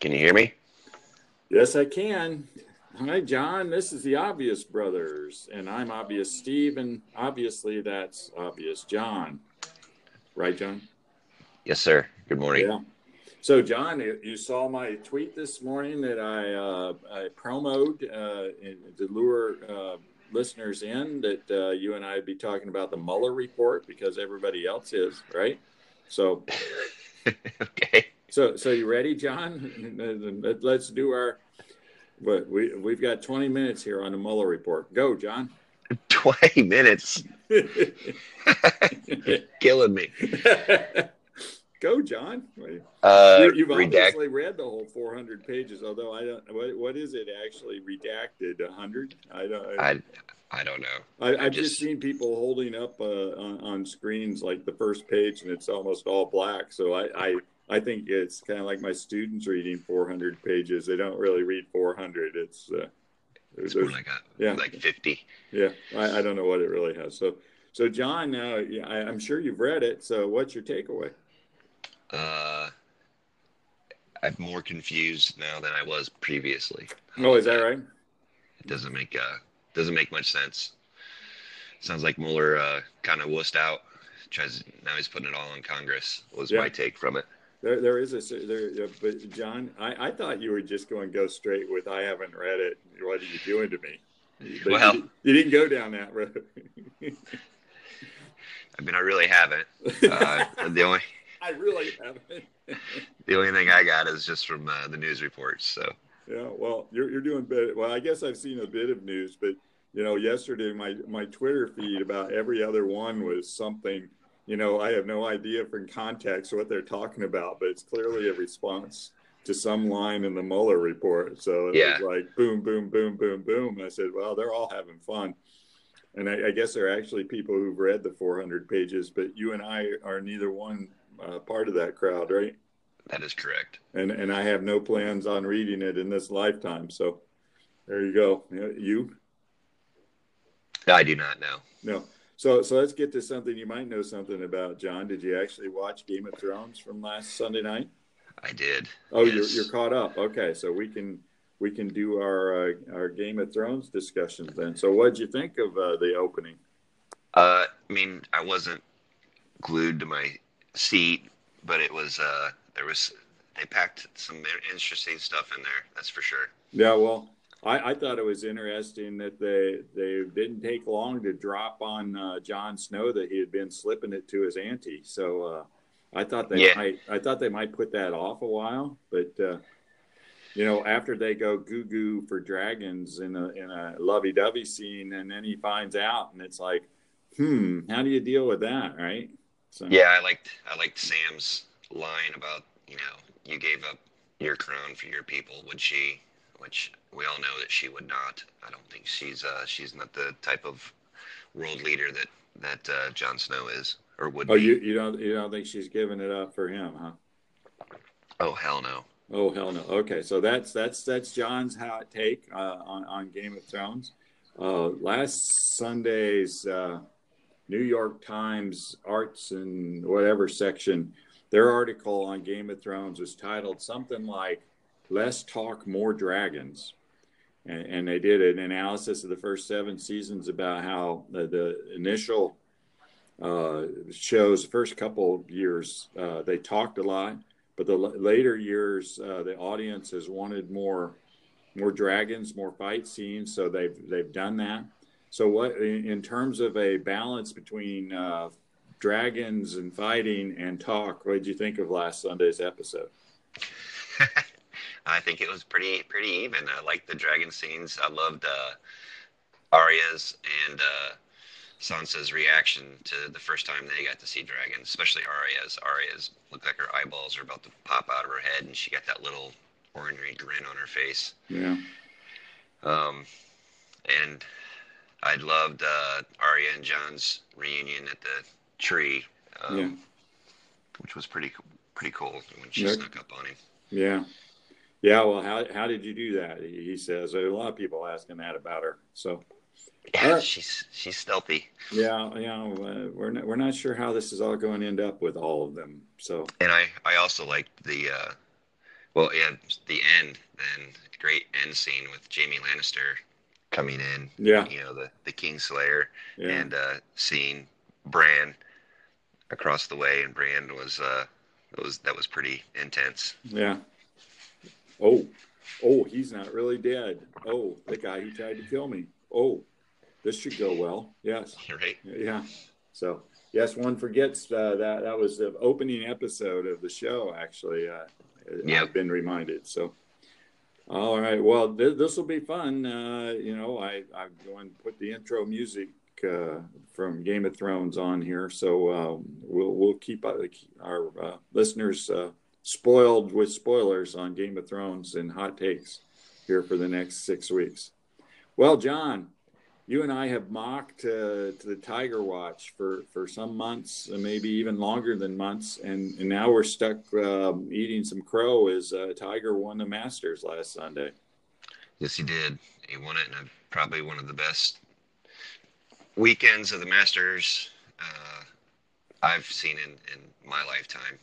Can you hear me? Yes, I can. Hi, John. This is the Obvious Brothers, and I'm Obvious Steve, and obviously that's Obvious John. Right, John? Yes, sir. Good morning. Yeah. So, John, you saw my tweet this morning that I, uh, I promoted uh, to lure uh, listeners in that uh, you and I would be talking about the Mueller report because everybody else is, right? So, okay. So, so you ready, John? Let's do our. But we we've got 20 minutes here on the Mueller report. Go, John. 20 minutes. Killing me. Go, John. Uh, you, have obviously read the whole 400 pages, although I don't. What, what is it actually redacted? 100? I don't. I, I don't know. I, have just, just, seen people holding up uh, on, on, screens like the first page, and it's almost all black. So I, I I think it's kind of like my students reading 400 pages. They don't really read 400. It's uh, it's more like a yeah, like 50. Yeah, I, I don't know what it really has. So, so John, now uh, I, am sure you've read it. So, what's your takeaway? Uh, I'm more confused now than I was previously. Oh, is that right? It doesn't make uh doesn't make much sense. Sounds like Mueller uh, kind of wussed out. Tries now he's putting it all on Congress. Was yeah. my take from it. There, there is a there, but John, I, I thought you were just going to go straight with I haven't read it. What are you doing to me? But well, you, you, didn't go down that road. I mean, I really haven't. Uh, the only I really haven't. the only thing I got is just from uh, the news reports. So yeah, well, you're you're doing bit. Well, I guess I've seen a bit of news, but you know, yesterday my my Twitter feed about every other one was something you know, I have no idea from context what they're talking about, but it's clearly a response to some line in the Mueller report. So it yeah. was like boom, boom, boom, boom, boom. And I said, well, they're all having fun. And I, I, guess they're actually people who've read the 400 pages, but you and I are neither one uh, part of that crowd, right? That is correct. And and I have no plans on reading it in this lifetime. So there you go. You? I do not know. No. So, so let's get to something you might know something about, John. Did you actually watch Game of Thrones from last Sunday night? I did. Oh, yes. you're you're caught up. Okay, so we can we can do our uh, our Game of Thrones discussions then. So, what did you think of uh, the opening? Uh, I mean, I wasn't glued to my seat, but it was uh, there was they packed some interesting stuff in there. That's for sure. Yeah, well, I, I, thought it was interesting that they they didn't take long to drop on uh, Jon Snow that he had been slipping it to his auntie. So uh, I thought they yeah. might I thought they might put that off a while, but uh, you know after they go goo goo for dragons in a in a lovey dovey scene, and then he finds out, and it's like, hmm, how do you deal with that, right? So, yeah, I liked I liked Sam's line about you know you gave up your crown for your people. Would she? Which we all know that she would not. I don't think she's uh, she's not the type of world leader that that uh, Jon Snow is or would. Oh, be. you you don't you don't think she's giving it up for him, huh? Oh hell no. Oh hell no. Okay, so that's that's that's John's hot take uh, on on Game of Thrones. Uh, last Sunday's uh, New York Times arts and whatever section, their article on Game of Thrones was titled something like less talk, more dragons. And, and, they did an analysis of the first seven seasons about how the, the initial uh, shows, first couple years, uh, they talked a lot, but the l- later years, uh, the audience has wanted more, more dragons, more fight scenes. So they've they've done that. So what, in, in terms of a balance between uh, dragons and fighting and talk, what did you think of last Sunday's episode? I think it was pretty pretty even. I liked the dragon scenes. I loved uh, Arya's and uh, Sansa's reaction to the first time they got to see dragons, especially Arya's. Arya's looked like her eyeballs are about to pop out of her head, and she got that little ornery grin on her face. Yeah. Um, and I loved uh, Arya and Jon's reunion at the tree. Um, yeah. Which was pretty pretty cool when she snuck up on him. Yeah. Yeah, well, how how did you do that? He says. a lot of people asking that about her. So, yeah, right. she's she's stealthy. Yeah, yeah. Uh, we're not, we're not sure how this is all going to end up with all of them. So, and I I also liked the uh, Well, yeah, the end, then great end scene with Jaime Lannister coming in. Yeah. You know, the, the Kingslayer Yeah. and uh, seeing Bran across the way, and Bran was uh, that was that was pretty intense. Yeah. Oh, oh, he's not really dead. Oh, the guy who tried to kill me. Oh, this should go well. Yes. Right? Yeah. So yes, one forgets uh, that that was the opening episode of the show. Actually, uh, Yep. I've been reminded. So. All right. Well, th- this will be fun. Uh, you know, I I'm going to put the intro music uh, from Game of Thrones on here, so uh, we'll we'll keep uh, our uh, listeners uh, spoiled with spoilers on Game of Thrones and hot takes here for the next six weeks. Well, John, you and I have mocked uh, to the Tiger Watch for, for some months, maybe even longer than months, and, and now we're stuck um, eating some crow as uh, Tiger won the Masters last Sunday. Yes, he did. He won it in a, probably one of the best weekends of the Masters uh, I've seen in, in my lifetime.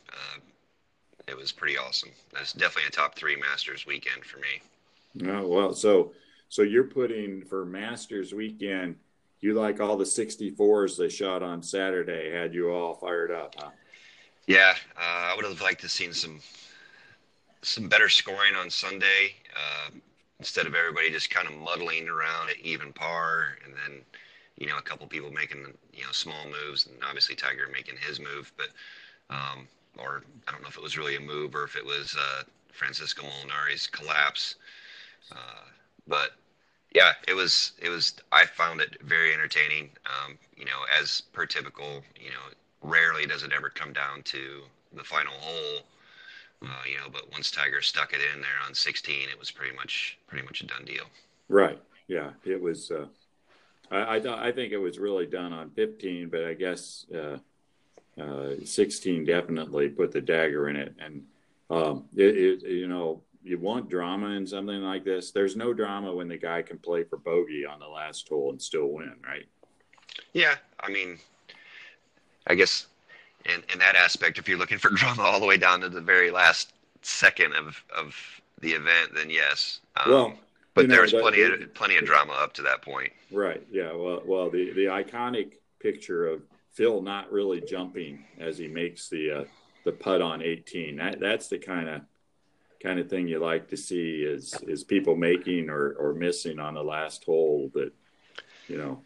It was pretty awesome. That's definitely a top three Masters weekend for me. Oh, well, so so you're putting for Masters weekend. You like all the 64s they shot on Saturday had you all fired up, huh? Yeah, uh, I would have liked to have seen some some better scoring on Sunday uh, instead of everybody just kind of muddling around at even par, and then you know a couple people making you know small moves, and obviously Tiger making his move, but um, or I don't know if it was really a move or if it was uh, Francesco Molinari's collapse, uh, but yeah, it was it was I found it very entertaining. Um, you know, as per typical, you know, rarely does it ever come down to the final hole. Uh, you know, but once Tiger stuck it in there on 16, it was pretty much pretty much a done deal. Right. Yeah. It was. Uh, I I, I think it was really done on 15, but I guess uh, uh, 16 definitely put the dagger in it. And um, it, it, you know, you want drama in something like this. There's no drama when the guy can play for bogey on the last hole and still win, right? Yeah, I mean, I guess in in that aspect, if you're looking for drama all the way down to the very last second of of the event, then yes. Um, Well, but you know, there was that- plenty of plenty of drama up to that point. Right. Yeah. Well, well, the the iconic picture of Phil not really jumping as he makes the uh, the putt on 18. That that's the kind of kind of thing you like to see is is people making or or missing on the last hole that you know.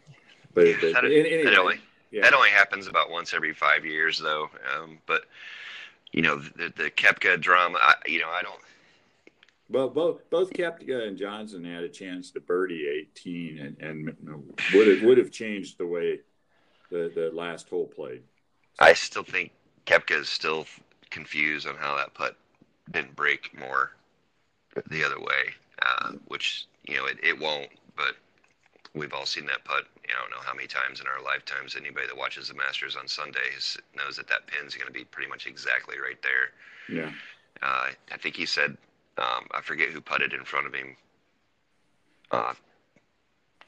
But, Yeah, but that- anyway, that only- yeah. That only happens about once every five years, though. Um, but you know, the the Koepka drama. I, you know, I don't. Well, both both Koepka and Johnson had a chance to birdie 18, and, and would have would have changed the way the, the last hole played. I still think Koepka is still confused on how that putt didn't break more the other way, uh, which you know it, it won't. But we've all seen that putt. You know, I don't know how many times in our lifetimes. Anybody that watches the Masters on Sundays knows that that pin's going to be pretty much exactly right there. Yeah. Uh, I think he said, um, I forget who putted in front of him, uh,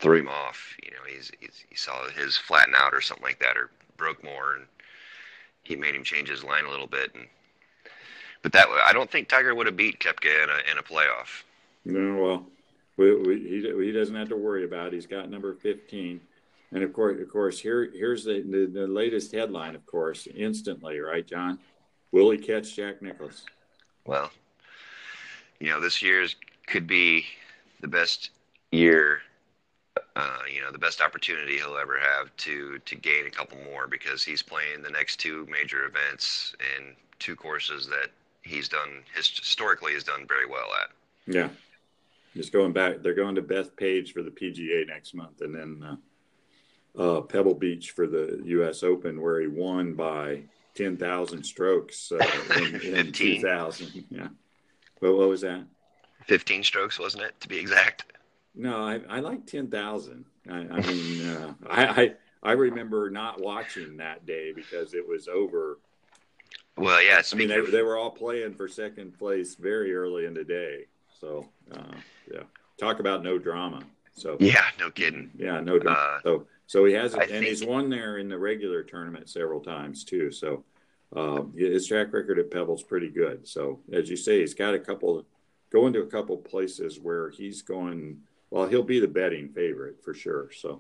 threw him off. You know, he's, he's he saw his flatten out or something like that, or broke more, and he made him change his line a little bit. And but that I don't think Tiger would have beat Koepka in a in a playoff. No, well, we, we, he, he doesn't have to worry about it. He's got number 15. And of course, of course, here here's the, the, the latest headline, of course, instantly, right, John? Will he catch Jack Nicklaus? Well, you know, this year's could be the best year. Uh, you know, the best opportunity he'll ever have to to gain a couple more because he's playing the next two major events in two courses that he's done historically has done very well at. Yeah. Just going back, they're going to Bethpage for the PGA next month, and then uh, uh, Pebble Beach for the U.S. Open, where he won by 10,000 strokes uh, in, in 2000. Yeah. Well, what was that? 15 strokes, wasn't it, to be exact? No, I, I like 10,000. I, I mean, uh, I, I, I remember not watching that day because it was over. Well, yeah. I mean, they, of, they were all playing for second place very early in the day. So, uh, yeah, talk about no drama. So, yeah, no kidding. yeah, no drama. Uh, so, so he has it, and he's won there in the regular tournament several times too. So, uh, his track record at Pebble's pretty good. So as you say, he's got a couple going to a couple places where he's going. Well, he'll be the betting favorite for sure. So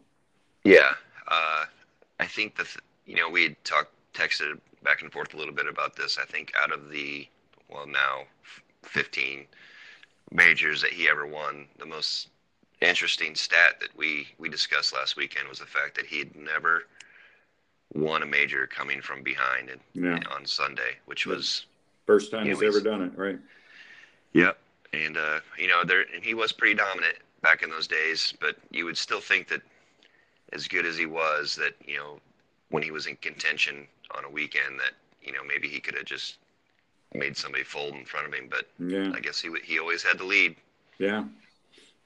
yeah, uh, I think the you know we had talked texted back and forth a little bit about this. I think out of the well now 15 majors that he ever won, the most interesting stat that we we discussed last weekend was the fact that he had never won a major coming from behind and, yeah. on Sunday, which was first time he's ever done it, right? Yep. And uh, you know, there and he was pretty dominant back in those days, but you would still think that as good as he was, that you know, when he was in contention on a weekend, that you know maybe he could have just made somebody fold in front of him. But yeah. I guess he he always had the lead. Yeah,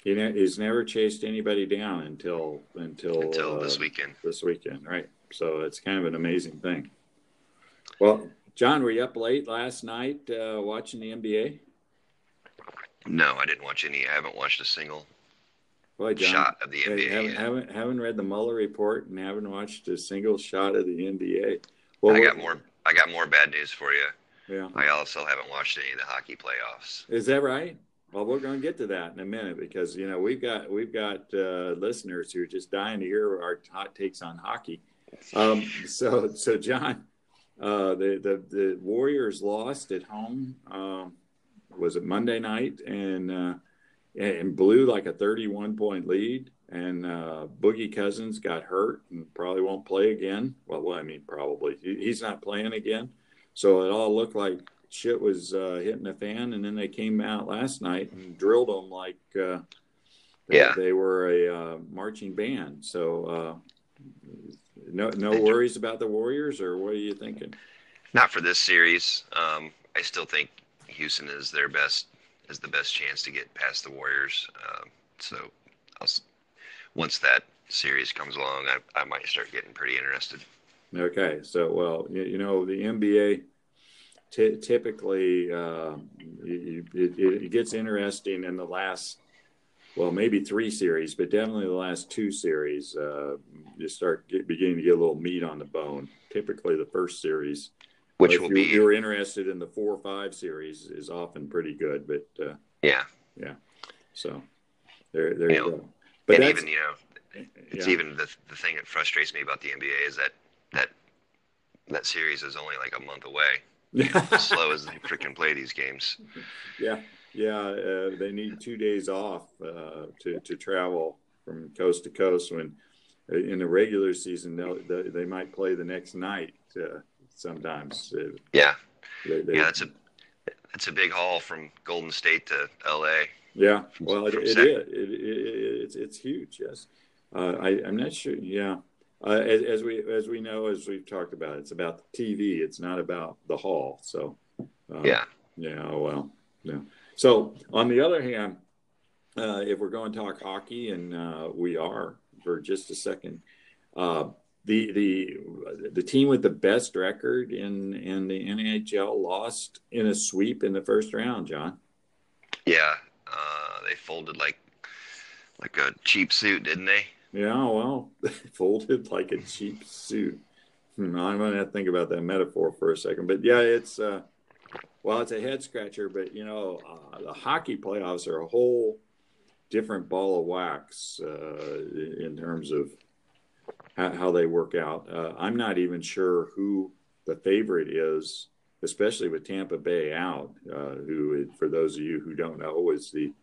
he ne- he's never chased anybody down until until until uh, this weekend. This weekend, right? So it's kind of an amazing thing. Well, John, were you up late last night uh, watching the NBA? No, I didn't watch any. I haven't watched a single Boy, John, shot of the NBA. Haven't, haven't haven't read the Mueller report and haven't watched a single shot of the NBA. Well, I got more. I got more bad news for you. Yeah. I also haven't watched any of the hockey playoffs. Is that right? Well, we're going to get to that in a minute because you know we've got we've got uh, listeners who are just dying to hear our hot takes on hockey. Um, so so John, uh, the the the Warriors lost at home. Um, was it Monday night and uh, and blew like a 31 point lead. And uh, Boogie Cousins got hurt and probably won't play again. Well, well I mean, probably he's not playing again. So it all looked like shit was uh, hitting the fan. And then they came out last night and drilled them like uh, they, yeah. they were a uh, marching band. So uh, no no worries about the Warriors, or what are you thinking? Not for this series. Um, I still think Houston is their best is the best chance to get past the Warriors. Um, so I'll, once that series comes along, I, I might start getting pretty interested. Okay, so well, you, you know the NBA t- typically uh, it, it, it, gets interesting in the last, well, maybe three series, but definitely the last two series. Uh, you start get, beginning to get a little meat on the bone. Typically, the first series which if will you, be you're interested in the four or five series is often pretty good but uh, yeah. yeah. So there there you, you know, go. But and even you know it's yeah. even the, the thing that frustrates me about the nba is that that that series is only like a month away. As slow as they freaking play these games. Yeah. Yeah uh, they need two days off uh, to, to travel from coast to coast when uh, in the regular season they, they might play the next night uh, sometimes. Yeah, they, they, yeah, that's a that's a big haul from Golden State to L.A. Yeah, well, it, it It, it, it's it's huge. Yes, uh, I I'm not sure. Yeah, uh, as, as we as we know, as we've talked about, it's about the TV. It's not about the hall. So uh, yeah, yeah. Well, yeah. So on the other hand, uh, if we're going to talk hockey, and uh, we are for just a second, uh, the the the team with the best record in in the NHL lost in a sweep in the first round. John. yeah, uh, they folded like like a cheap suit, didn't they? Yeah, well, they folded like a cheap suit. Hmm, I'm gonna have to think about that metaphor for a second, but yeah, it's uh, well, it's a head scratcher. But you know, uh, the hockey playoffs are a whole different ball of wax uh, in terms of how, they work out. Uh, I'm not even sure who the favorite is, especially with Tampa Bay out. Uh, who, for those of you who don't know, is the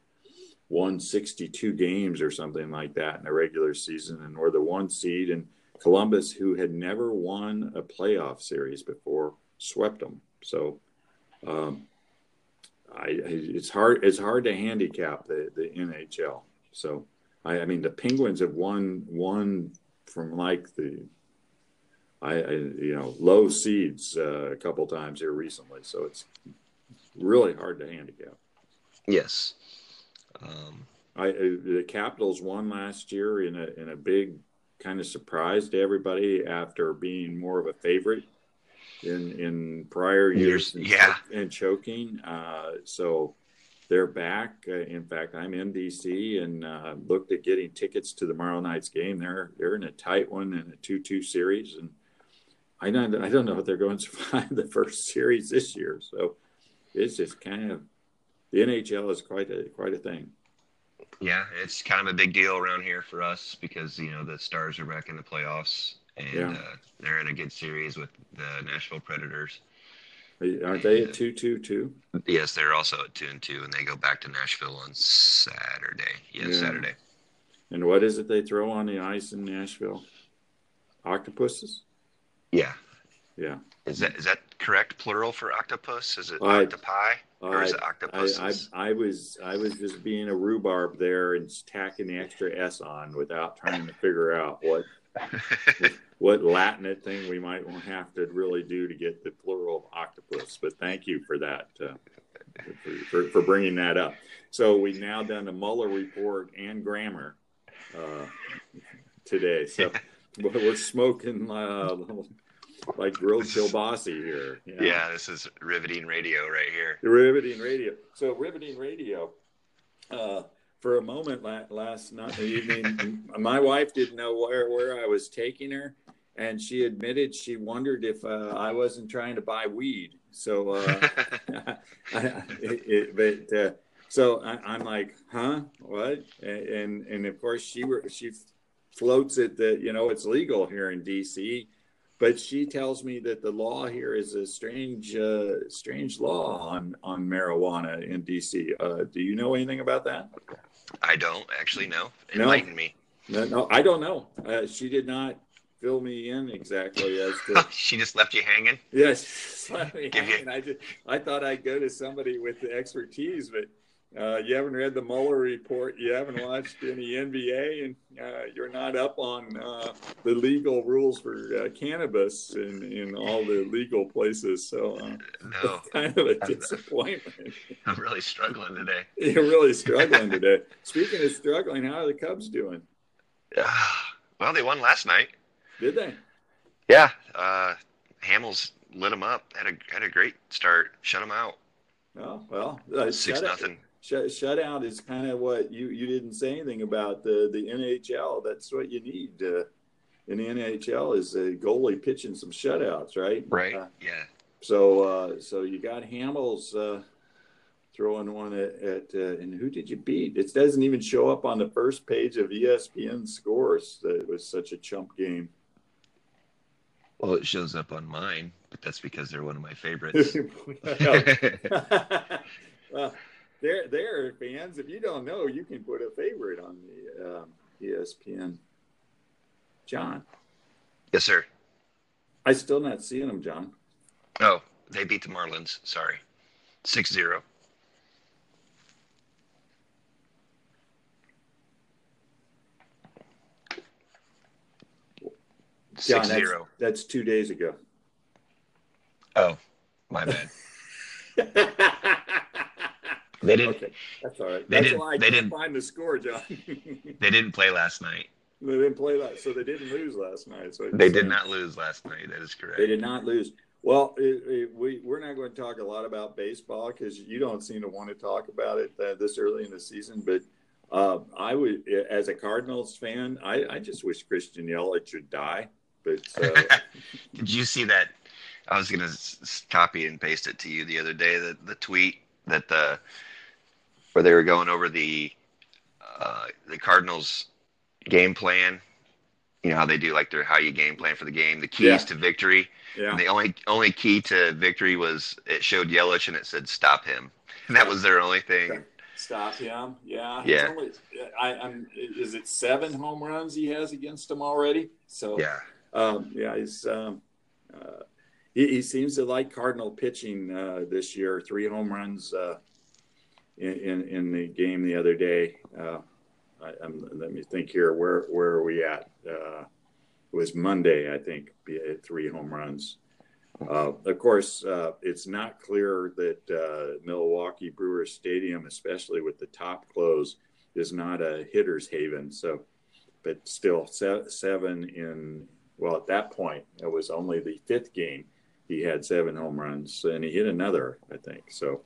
won 62 games or something like that in the regular season, and were the one seed. And Columbus, who had never won a playoff series before, swept them. So. Um, I, it's hard. It's hard to handicap the, the NHL. So, I, I mean, the Penguins have won won from like the, I, I you know low seeds uh, a couple times here recently. So it's really hard to handicap. Yes. Um, I the Capitals won last year in a in a big kind of surprise to everybody after being more of a favorite in in prior years and, yeah. and choking. Uh, so they're back. Uh, in fact, I'm in DC and uh, looked at getting tickets to the tomorrow night's game. They're they're in a tight one in a two-two series, and I don't I don't know if they're going to survive the first series this year. So it's just kind of the NHL is quite a quite a thing. Yeah, it's kind of a big deal around here for us because you know the Stars are back in the playoffs and yeah. uh, they're in a good series with the Nashville Predators. Aren't they at two two two? Yes, they're also at two and two, and they go back to Nashville on Saturday. Yes, yeah. Saturday. And what is it they throw on the ice in Nashville? Octopuses. Yeah. Yeah. Is that is that correct? Plural for octopus? Is it I, octopi or I, is it octopus? I, I, was I was just being a rhubarb there and tacking the extra s on without trying to figure out what what Latinate thing we might have to really do to get the plural of octopus. But thank you for that, uh, for, for, for, bringing that up. So we've now done the Mueller report and grammar uh, today. So we're smoking uh, like grilled kielbasa here. Yeah. yeah, this is riveting radio right here. Riveting radio. So riveting radio. Uh, for a moment last night evening, my wife didn't know where, where I was taking her, and she admitted she wondered if uh, I wasn't trying to buy weed. So, uh, I, it, but uh, so I, am like, huh, what? And and of course she were she floats it that you know it's legal here in D.C. But she tells me that the law here is a strange, uh, strange law on on marijuana in D.C. Uh, do you know anything about that? I don't actually know. Enlighten no. me. No, no, I don't know. Uh, she did not fill me in exactly as to. she just left you hanging. Yes, left me hanging. You... I just I thought I'd go to somebody with the expertise, but uh, you haven't read the Mueller report, you haven't watched any NBA, and uh, you're not up on uh, the legal rules for uh, cannabis in, in all the legal places. So, uh, no, kind of a disappointment. I'm really struggling today. You're really struggling today. Speaking of struggling, how are the Cubs doing? well, they won last night. Did they? Yeah. Uh, Hamels lit them up. Had a had a great start. Shut them out. Oh well, six nothing shut, shutout is kind of what you you didn't say anything about the the NHL. That's what you need uh, in the NHL is a goalie pitching some shutouts, right? Right. Uh, yeah. So uh, so you got Hamels uh, throwing one at, at uh, and who did you beat? It doesn't even show up on the first page of ESPN scores. That it was such a chump game. Well, it shows up on mine, but that's because they're one of my favorites. well, there, there, fans. If you don't know, you can put a favorite on the um, ESPN. John. Yes, sir. I still not seeing them, John. Oh, they beat the Marlins. Sorry, six zero. John, Six that's, zero. That's two days ago. Oh, my bad. They didn't. Okay, that's all right. They that's didn't. They didn't find the score, John. they didn't play last night. They didn't play that, so they didn't lose last night. So they did not lose last night. That is correct. They did not lose. Well, it, it, we we're not going to talk a lot about baseball because you don't seem to want to talk about it uh, this early in the season. But uh, I would, as a Cardinals fan, I, I just wish Christian Yelich should die. But uh, did you see that? I was going to copy and paste it to you the other day. The the tweet that the where they were going over the uh, the Cardinals game plan. You know how they do like their how you game plan for the game, the keys yeah. to victory. Yeah. And the only only key to victory was it showed Yelich and it said stop him. And that was their only thing. Stop him. Yeah. Yeah. Only, I, am Is it seven home runs he has against him already? So yeah. Um, yeah, he's um, uh, he, he, seems to like Cardinal pitching uh, this year. Three home runs uh, in, in, in the game the other day. Uh, I, let me think here. Where where are we at? Uh, it was Monday, I think. Three home runs. Uh, of course, uh, it's not clear that uh, Milwaukee Brewers Stadium, especially with the top close, is not a hitter's haven. So, but still, seven in well at that point it was only the fifth game. He had seven home runs, and he hit another, I think. So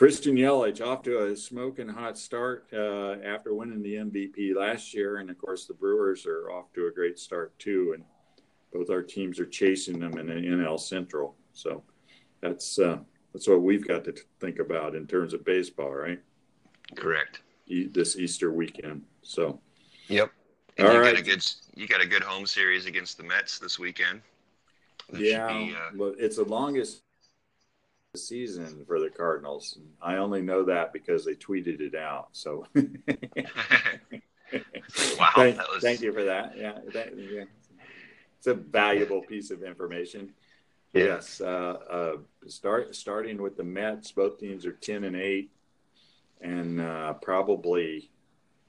Christian Yelich off to a smoking hot start uh, after winning the MVP last year, and of course the Brewers are off to a great start too. And both our teams are chasing them in the NL Central. So that's uh, that's what we've got to think about in terms of baseball, right? Correct. E- this Easter weekend. So. Yep. And All you right. got a good you got a good home series against the Mets this weekend. That Yeah, be, uh, it's the longest season for the Cardinals. I only know that because they tweeted it out. So, wow, thank, that was thank you for that. Yeah, that, yeah, it's a valuable piece of information. Yeah. Yes, uh, uh, start starting with the Mets. Both teams are ten and eight, and uh, probably,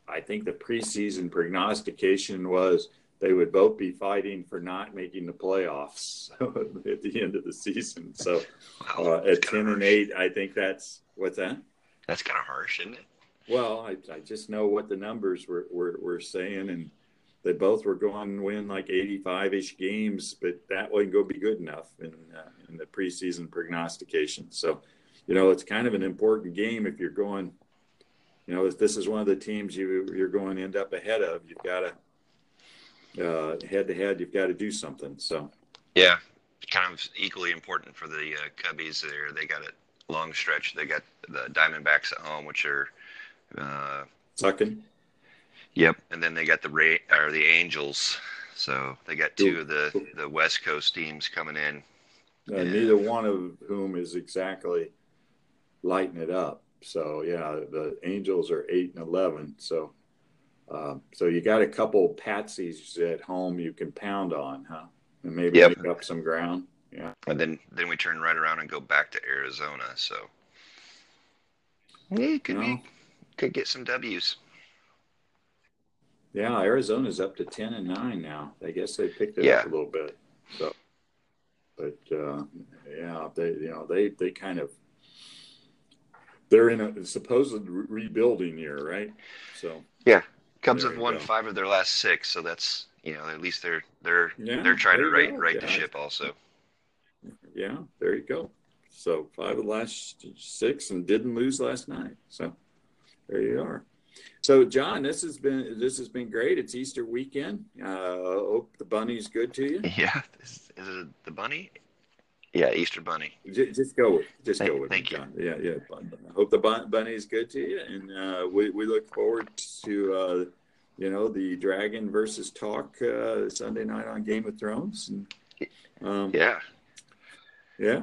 I think the preseason prognostication was they would both be fighting for not making the playoffs at the end of the season. So Wow, uh, at kinda ten and eight, I think that's what's that. That's kind of harsh, isn't it? Well, I, I just know what the numbers were, were, were saying, and they both were going to win like 85 ish games, but that wasn't going to be good enough in, uh, in the preseason prognostication. So, you know, it's kind of an important game if you're going, you know, if this is one of the teams you, you're going to end up ahead of, you've got to, uh, head to head, you've got to do something. So, Yeah, kind of equally important for the uh, Cubbies. There, they got a long stretch. They got the Diamondbacks at home, which are, uh, sucking. yep, and then they got the Ray or the Angels. So they got two of the the West Coast teams coming in. Uh, Yeah. Neither one of whom is exactly lighting it up. So yeah, the Angels are eight and eleven. So uh, so you got a couple patsies at home you can pound on, huh? And maybe Yep. make up some ground. Yeah. And then then we turn right around and go back to Arizona. So yeah, could be could get some W's. Yeah, Arizona's up to ten and nine now. I guess they picked it Yeah. up a little bit. So, but uh, yeah, they you know they they kind of they're in a supposed re- rebuilding year, right? So Cubs There have won go. five of their last six, so that's you know at least they're they're Yeah, they're trying to right go. right the ship also. yeah, there you go. So five of the last six and didn't lose last night. So there you are. So John, this has been this has been great. It's Easter weekend. Uh, hope the bunny's good to you. Yeah, is, is it the bunny? Yeah, Easter bunny. Just, just go with just Thank- go with thank it, you. John. Yeah, yeah. bun- I hope the bun- bunny's good to you, and uh, we we look forward to uh, you know the Dragon versus Talk uh, Sunday night on Game of Thrones. And, um, Yeah, Yeah,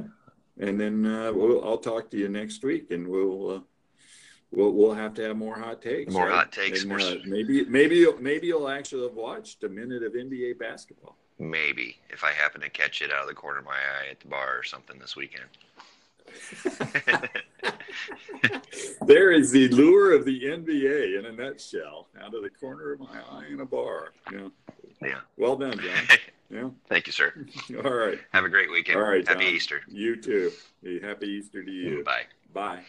and then uh, we'll, I'll talk to you next week, and we'll uh, we'll we'll have to have more hot takes. More right? hot takes, And, more uh, maybe maybe you'll, maybe you'll actually have watched a minute of NBA basketball. maybe if I happen to catch it out of the corner of my eye at the bar or something this weekend. there is the lure of the NBA in a nutshell, out of the corner of my eye in a bar. Yeah, Yeah. well done, John. Yeah, Thank you, sir. all right, Have a great weekend. all right. Happy John. Easter. You too. Happy Easter to you. Bye. Bye.